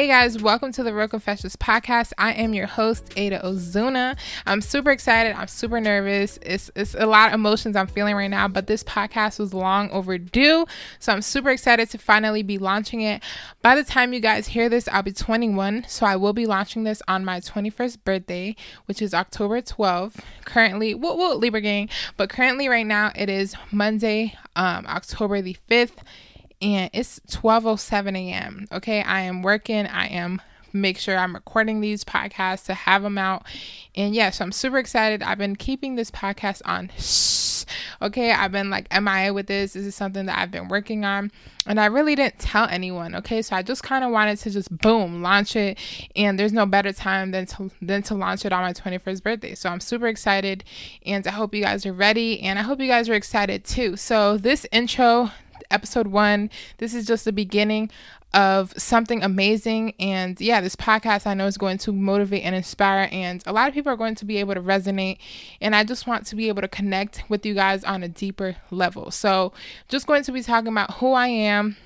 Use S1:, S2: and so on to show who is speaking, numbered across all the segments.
S1: Hey guys, welcome to the Real Confessions podcast. I am your host, Aida Ozuna. I'm super excited. I'm super nervous. It's, it's a lot of emotions I'm feeling right now, but this podcast was long overdue. So I'm super excited to finally be launching it. By the time you guys hear this, I'll be 21. So I will be launching this on my 21st birthday, which is October 12th. Currently, whoa, whoa, Libra gang. But currently, right now, it is Monday, um, October the 5th and it's 12:07 a.m. Okay, I am working. I am make sure I'm recording these podcasts to have them out. And yeah, so I'm super excited. I've been keeping this podcast on. Shh, okay, I've been like MIA with this. This is something that I've been working on. And I really didn't tell anyone. Okay, so I just kind of wanted to just boom launch it, and there's no better time than to than to launch it on my 21st birthday. So I'm super excited, and I hope you guys are ready, and I hope you guys are excited too. So this intro episode one. This is just the beginning of something amazing. And yeah, this podcast I know is going to motivate and inspire, and a lot of people are going to be able to resonate. And I just want to be able to connect with you guys on a deeper level. So, just going to be talking about who I am.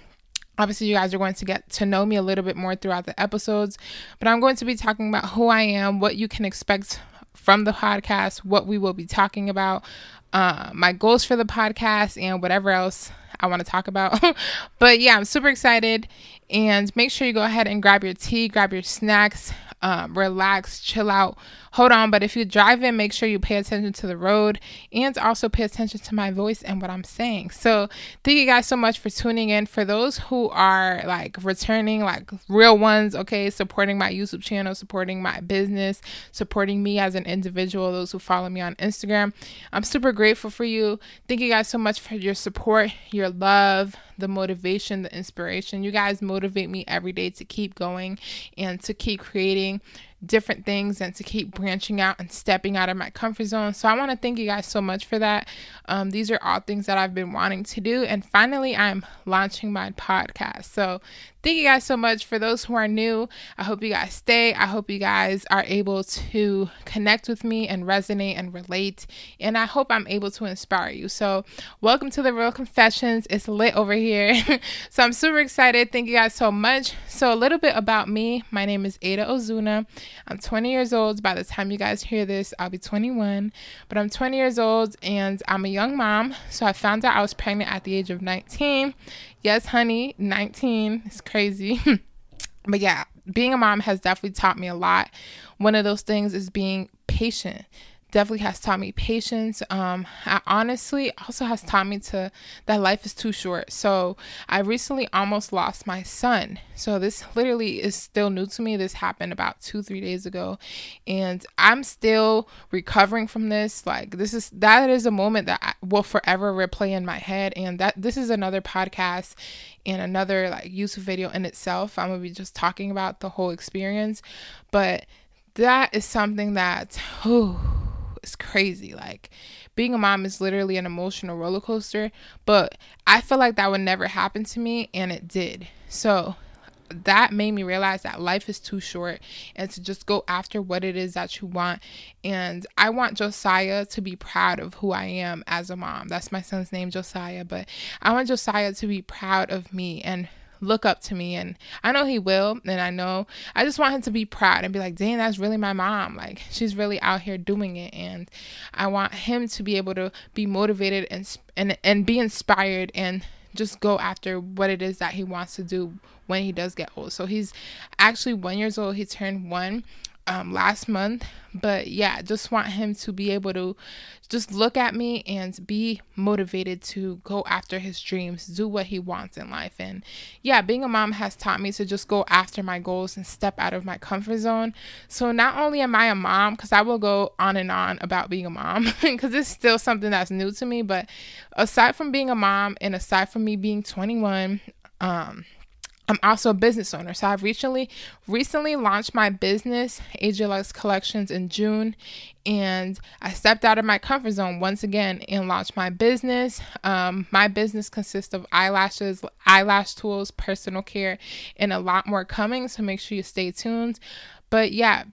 S1: Obviously, you guys are going to get to know me a little bit more throughout the episodes, but I'm going to be talking about who I am, what you can expect from the podcast, what we will be talking about, uh, my goals for the podcast, and whatever else I want to talk about. but yeah, I'm super excited. And make sure you go ahead and grab your tea, grab your snacks, um, relax, chill out, hold on. But if you drive in, make sure you pay attention to the road and also pay attention to my voice and what I'm saying. So, thank you guys so much for tuning in. For those who are like returning, like real ones, okay, supporting my YouTube channel, supporting my business, supporting me as an individual, those who follow me on Instagram, I'm super grateful for you. Thank you guys so much for your support, your love, the motivation, the inspiration. You guys motivate me every day to keep going and to keep creating thing different things and to keep branching out and stepping out of my comfort zone. So I want to thank you guys so much for that. Um, these are all things that I've been wanting to do. And finally, I'm launching my podcast. So thank you guys so much. For those who are new, I hope you guys stay. I hope you guys are able to connect with me and resonate and relate. And I hope I'm able to inspire you. So welcome to the Real Confessions. It's lit over here. so I'm super excited. Thank you guys so much. So a little bit about me. My name is Aida Ozuna. I'm 20 years old. By the time you guys hear this, I'll be 21. But I'm 20 years old and I'm a young mom. So I found out I was pregnant at the age of 19. Yes, honey, 19. It's crazy. but yeah, being a mom has definitely taught me a lot. One of those things is being patient definitely has taught me patience. Um, I honestly also has taught me to that life is too short. So I recently almost lost my son. So this literally is still new to me. This happened about two, three days ago, and I'm still recovering from this. Like this is that is a moment that I will forever replay in my head, and that this is another podcast and another like YouTube video in itself. I'm gonna be just talking about the whole experience, but that is something that. Whew, is crazy. Like being a mom is literally an emotional roller coaster, but I feel like that would never happen to me and it did. So that made me realize that life is too short and to just go after what it is that you want. And I want Josiah to be proud of who I am as a mom. That's my son's name, Josiah. But I want Josiah to be proud of me and look up to me and I know he will and I know I just want him to be proud and be like, "Dang, that's really my mom. Like she's really out here doing it." And I want him to be able to be motivated and and and be inspired and just go after what it is that he wants to do when he does get old. So he's actually 1 years old. He turned 1 um, last month. But yeah, just want him to be able to just look at me and be motivated to go after his dreams, do what he wants in life. And yeah, being a mom has taught me to just go after my goals and step out of my comfort zone. So not only am I a mom, because I will go on and on about being a mom, because it's still something that's new to me. But aside from being a mom and aside from me being 21, um, I'm also a business owner. So I've recently recently launched my business, AJLux Collections in June, and I stepped out of my comfort zone once again and launched my business. Um, my business consists of eyelashes, eyelash tools, personal care, and a lot more coming. So make sure you stay tuned. But yeah,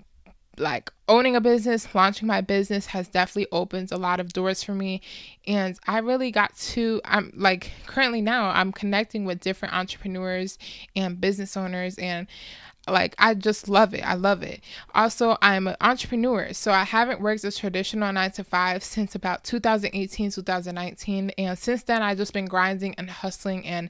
S1: like owning a business, launching my business has definitely opened a lot of doors for me. And I really got to, I'm like currently now, I'm connecting with different entrepreneurs and business owners. And like I just love it. I love it. Also, I'm an entrepreneur, so I haven't worked a traditional 9 to 5 since about 2018, 2019, and since then I've just been grinding and hustling and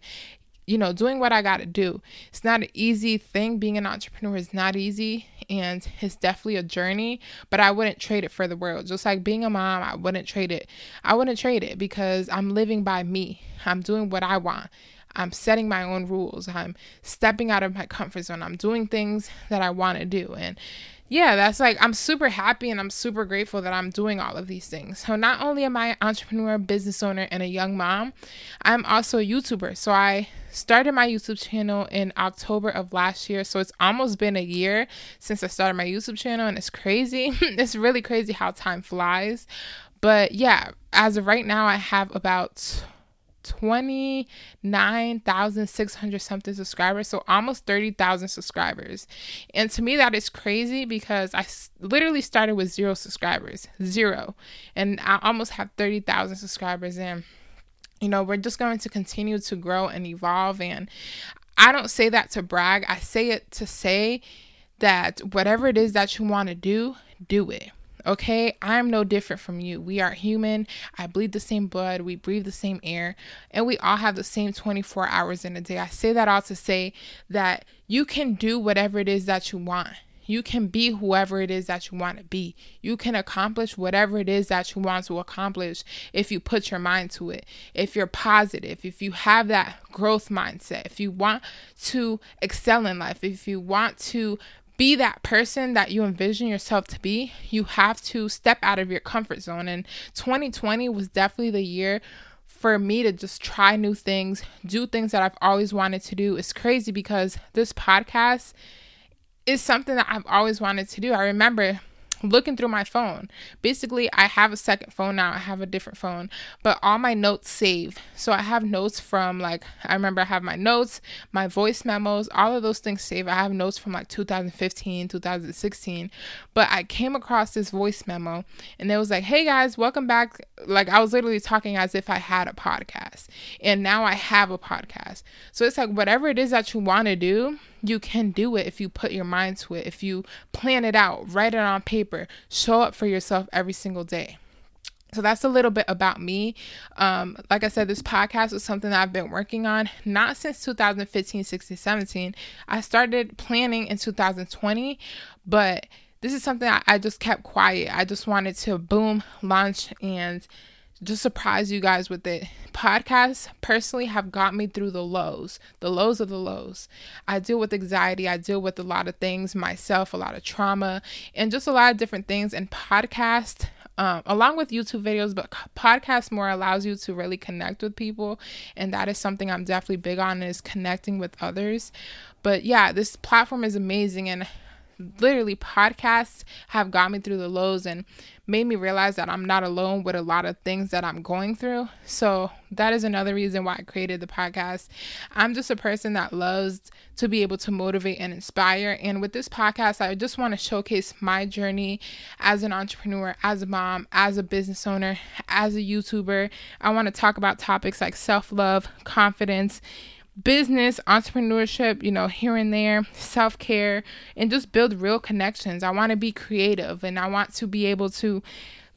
S1: you know, doing what I got to do. It's not an easy thing. Being an entrepreneur is not easy and it's definitely a journey, but I wouldn't trade it for the world. Just like being a mom, I wouldn't trade it. I wouldn't trade it because I'm living by me. I'm doing what I want. I'm setting my own rules. I'm stepping out of my comfort zone. I'm doing things that I want to do. And yeah, that's like I'm super happy and I'm super grateful that I'm doing all of these things. So not only am I an entrepreneur, business owner, and a young mom, I'm also a YouTuber. So I started my YouTube channel in October of last year. So it's almost been a year since I started my YouTube channel, and it's crazy. it's really crazy how time flies. But yeah, as of right now, I have about 29,600 something subscribers, so almost 30,000 subscribers. And to me, that is crazy because I literally started with zero subscribers, zero, and I almost have 30,000 subscribers. And you know, we're just going to continue to grow and evolve. And I don't say that to brag, I say it to say that whatever it is that you want to do, do it. Okay, I'm no different from you. We are human. I bleed the same blood. We breathe the same air. And we all have the same 24 hours in a day. I say that all to say that you can do whatever it is that you want. You can be whoever it is that you want to be. You can accomplish whatever it is that you want to accomplish if you put your mind to it. If you're positive, if you have that growth mindset, if you want to excel in life, if you want to be that person that you envision yourself to be, you have to step out of your comfort zone. And 2020 was definitely the year for me to just try new things, do things that I've always wanted to do. It's crazy because this podcast is something that I've always wanted to do. I remember looking through my phone. Basically, I have a second phone now. I have a different phone, but all my notes save. So I have notes from like I remember I have my notes, my voice memos, all of those things save. I have notes from like 2015, 2016. But I came across this voice memo and it was like, "Hey guys, welcome back." Like I was literally talking as if I had a podcast. And now I have a podcast. So it's like whatever it is that you want to do, you can do it if you put your mind to it, if you plan it out, write it on paper, show up for yourself every single day. So that's a little bit about me. Um, like I said, this podcast is something that I've been working on not since 2015, 16, 17. I started planning in 2020, but this is something I, I just kept quiet. I just wanted to boom, launch, and just surprise you guys with it. Podcasts personally have got me through the lows, the lows of the lows. I deal with anxiety, I deal with a lot of things myself, a lot of trauma, and just a lot of different things. And podcast, um, along with YouTube videos, but podcast more allows you to really connect with people, and that is something I'm definitely big on is connecting with others. But yeah, this platform is amazing, and literally podcasts have got me through the lows and made me realize that I'm not alone with a lot of things that I'm going through. So that is another reason why I created the podcast. I'm just a person that loves to be able to motivate and inspire. And with this podcast, I just want to showcase my journey as an entrepreneur, as a mom, as a business owner, as a YouTuber. I want to talk about topics like self love, confidence business, entrepreneurship, you know, here and there, self care, and just build real connections. I want to be creative and I want to be able to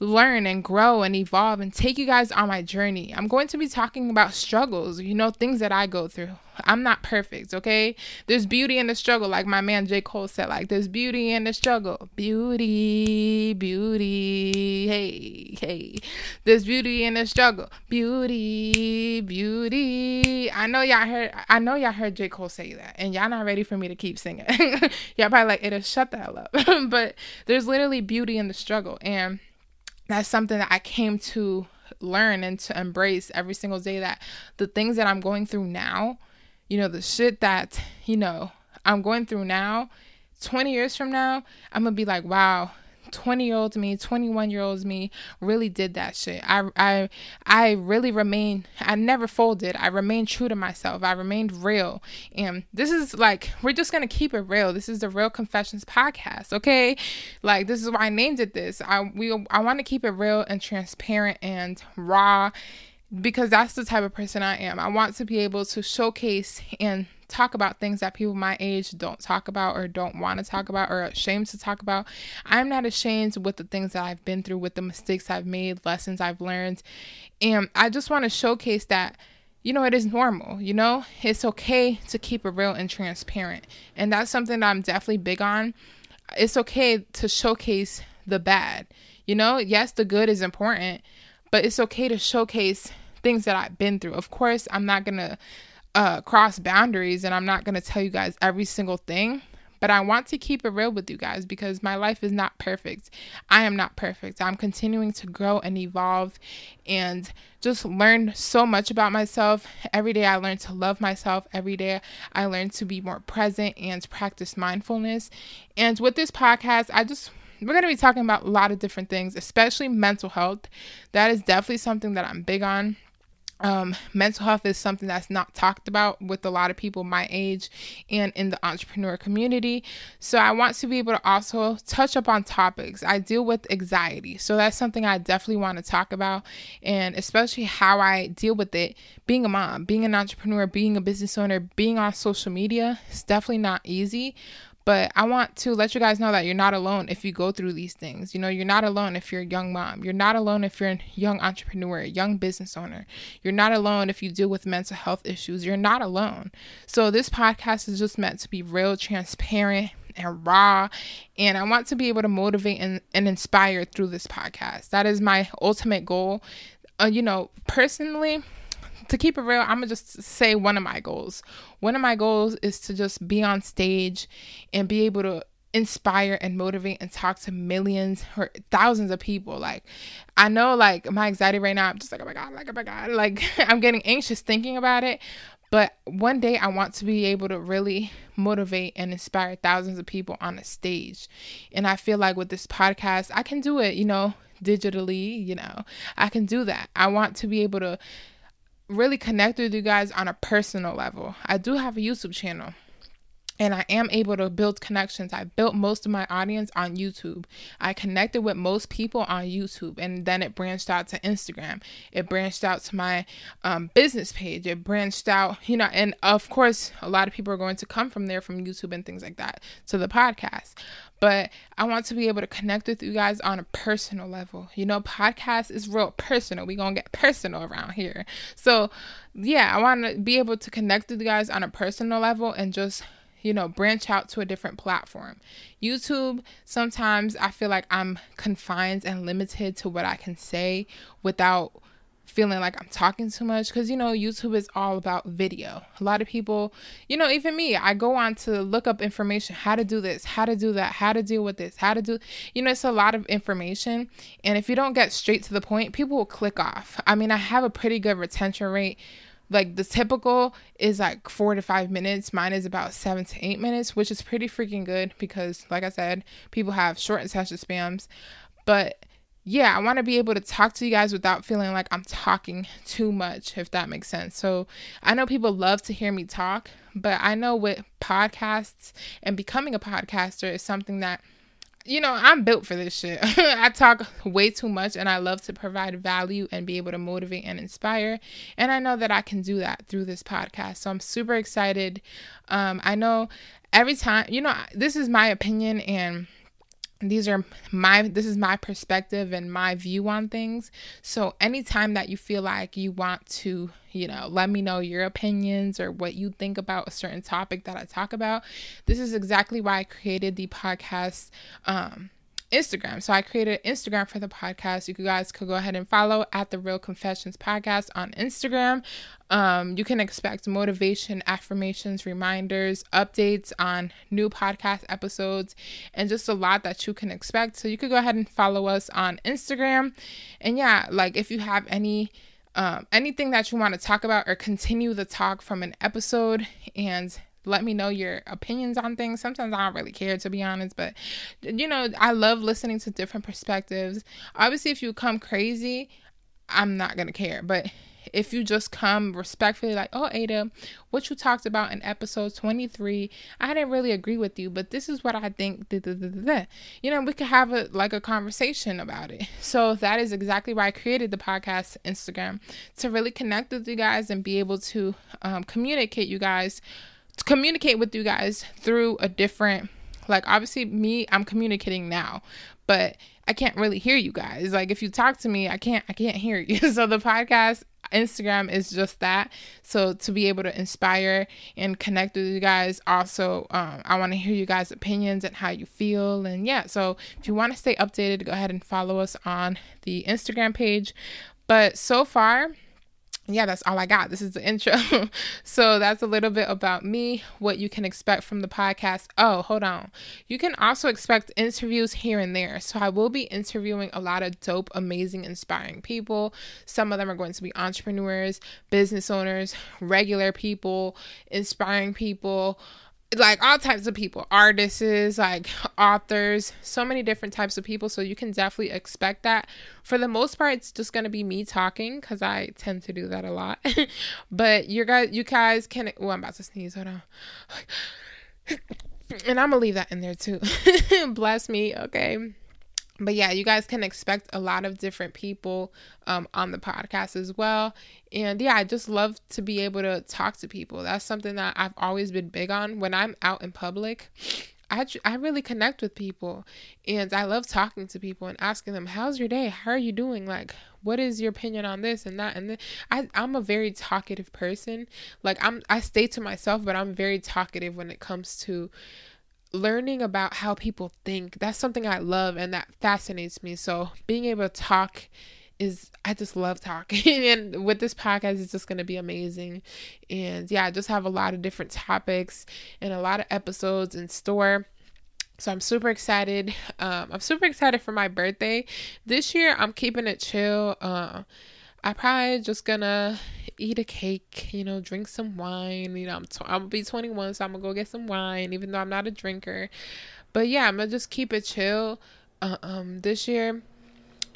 S1: learn and grow and evolve and take you guys on my journey. I'm going to be talking about struggles, you know, things that I go through. I'm not perfect, okay? There's beauty in the struggle, like my man J. Cole said, like there's beauty in the struggle. Beauty, beauty, hey, hey. There's beauty in the struggle. Beauty, beauty. I know y'all heard I know y'all heard J. Cole say that, and y'all not ready for me to keep singing. y'all probably like it'll shut the hell up. but there's literally beauty in the struggle. And that's something that I came to learn and to embrace every single day that the things that I'm going through now, you know, the shit that, you know, I'm going through now, 20 years from now, I'm going to be like, wow, 20 year old me 21 year old me really did that shit. I i i really remained i never folded. I remained true to myself. I remained real. And this is like we're just gonna keep it real. This is the real confessions podcast okay? Like this is why i named it this. I we i want to keep it real and transparent and raw because that's the type of person I am. I want to be able to showcase and talk about things that people my age don't talk about or don't want to talk about or ashamed to talk about. I'm not ashamed with the things that I've been through, with the mistakes I've made, lessons I've learned. And I just want to showcase that you know, it is normal. You know, it's okay to keep it real and transparent. And that's something that I'm definitely big on. It's okay to showcase the bad. You know, yes, the good is important, but it's okay to showcase things that I've been through. Of course, I'm not going to uh, cross boundaries and I'm not going to tell you guys every single thing, but I want to keep it real with you guys because my life is not perfect. I am not perfect. I'm continuing to grow and evolve and just learn so much about myself. Every day I learn to love myself. Every day I learn to be more present and practice mindfulness. And with this podcast, I just we're going to be talking about a lot of different things, especially mental health. That is definitely something that I'm big on. Um, mental health is something that's not talked about with a lot of people my age and in the entrepreneur community. So, I want to be able to also touch up on topics. I deal with anxiety, so that's something I definitely want to talk about, and especially how I deal with it being a mom, being an entrepreneur, being a business owner, being on social media. It's definitely not easy, but I want to let you guys know that you're not alone if you go through these things. You know, you're not alone if you're a young mom. You're not alone if you're a young entrepreneur, a young business owner. You're not alone if you deal with mental health issues. You're not alone. So, this podcast is just meant to be real, transparent, and raw. And I want to be able to motivate and, and inspire through this podcast. That is my ultimate goal. Uh, you know, personally, to keep it real, I'm gonna just say one of my goals. One of my goals is to just be on stage and be able to inspire and motivate and talk to millions or thousands of people. Like, I know, like, my anxiety right now, I'm just like, oh my God, like, oh my God. Like, I'm getting anxious thinking about it. But one day I want to be able to really motivate and inspire thousands of people on a stage. And I feel like with this podcast, I can do it, you know, digitally, you know, I can do that. I want to be able to really connect with you guys on a personal level. I do have a YouTube channel and I am able to build connections. I built most of my audience on YouTube. I connected with most people on YouTube, and then it branched out to Instagram. It branched out to my um, business page. It branched out, you know, and of course, a lot of people are going to come from there from YouTube and things like that to the podcast but I want to be able to connect with you guys on a personal level. You know, podcast is real personal. We gonna get personal around here. So yeah, I want to be able to connect with you guys on a personal level and just you know, branch out to a different platform. YouTube, sometimes I feel like I'm confined and limited to what I can say without feeling like I'm talking too much because you know YouTube is all about video. A lot of people, you know, even me, I go on to look up information, how to do this, how to do that, how to deal with this, how to do, you know, it's a lot of information. And if you don't get straight to the point, people will click off. I mean, I have a pretty good retention rate. Like the typical is like four to five minutes. Mine is about seven to eight minutes, which is pretty freaking good because, like I said, people have short attention spams. But yeah, I want to be able to talk to you guys without feeling like I'm talking too much, if that makes sense. So I know people love to hear me talk, but I know with podcasts and becoming a podcaster is something that, you know, I'm built for this shit. I talk way too much and I love to provide value and be able to motivate and inspire. And I know that I can do that through this podcast. So I'm super excited. Um, I know every time, you know, this is my opinion and these are my this is my perspective and my view on things. So anytime that you feel like you want to you know let me know your opinions or what you think about a certain topic that i talk about this is exactly why i created the podcast um Instagram. So I created Instagram for the podcast. You guys could go ahead and follow at the Real Confessions Podcast on Instagram. Um, you can expect motivation, affirmations, reminders, updates on new podcast episodes, and just a lot that you can expect. So you could go ahead and follow us on Instagram. And yeah, like if you have any um, anything that you want to talk about or continue the talk from an episode and let me know your opinions on things. Sometimes I don't really care to be honest, but you know, I love listening to different perspectives. Obviously, if you come crazy, I'm not going to care, but if you just come respectfully like oh Aida what you talked about in episode 23 i didn't really agree with you but this is what i think you know we could have a like a conversation about it so that is exactly why i created the podcast instagram to really connect with you guys and be able to um, communicate you guys communicate with you guys through a different like obviously me i'm communicating now but i can't really hear you guys. Like if you talk to me i can't i can't hear you. So the podcast instagram is just that. So to be able to inspire and connect with you guys also um, i want to hear you guys opinions and how you feel and yeah so if you want to stay updated go ahead and follow us on the instagram page. But so far yeah, that's all I got. This is the intro. so that's a little bit about me, what you can expect from the podcast. Oh, hold on. You can also expect interviews here and there. So I will be interviewing a lot of dope, amazing, inspiring people. Some of them are going to be entrepreneurs, business owners, regular people, inspiring people like all types of people artists like authors so many different types of people. So you can definitely expect that. For the most part it's just going to be me talking because i tend to do that a lot. But you guys you guys can oh i'm about to sneeze hold on. And i'm gonna leave that in there too. Bless me okay but yeah, you guys can expect a lot of different people um, on the podcast as well. And yeah, I just love to be able to talk to people. That's something that I've always been big on. When I'm out in public, I, I really connect with people and I love talking to people and asking them, How's your day? How are you doing? Like, what is your opinion on this and that? And then I, I'm a very talkative person. Like, I'm, I stay to myself, but I'm very talkative when it comes to learning about how people think that's something i love and that fascinates me so being able to talk is i just love talking and with this podcast it's just going to be amazing and yeah i just have a lot of different topics and a lot of episodes in store so I'm super excited. Um, I'm super excited for my birthday. This year I'm keeping it chill. Uh, I probably just gonna eat a cake, you know, drink some wine. You know, I'm, I'm gonna be 21, so I'm gonna go get some wine, even though I'm not a drinker. But yeah, I'm gonna just keep it chill. Uh, um, this year,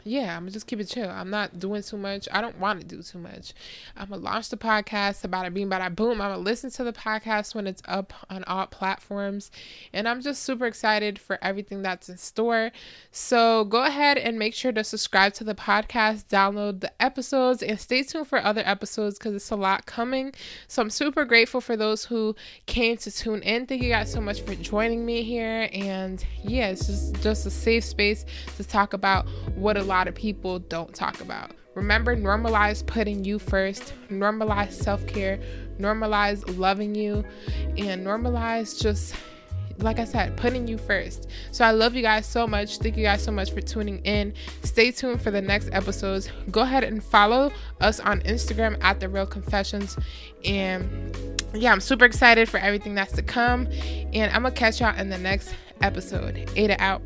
S1: yeah, I'm gonna just keep it chill. I'm not doing too much. I don't want to do too much. I'm gonna launch the podcast about it being about it. Boom. I'm gonna listen to the podcast when it's up on all platforms, and I'm just super excited for everything that's in store. So go ahead and make sure to subscribe to the podcast, download the episodes, and stay tuned for other episodes because it's a lot coming. So I'm super grateful for those who came to tune in. Thank you guys so much for joining me here, and yeah, it's just just a safe space to talk about what a lot of people don't talk about. Remember, normalize putting you first, normalize self care, normalize loving you, and normalize just like I said, putting you first. So I love you guys so much. Thank you guys so much for tuning in. Stay tuned for the next episodes. Go ahead and follow us on Instagram at The Real Confessions. And yeah, I'm super excited for everything that's to come. And I'm going to catch y'all in the next episode. Aida out.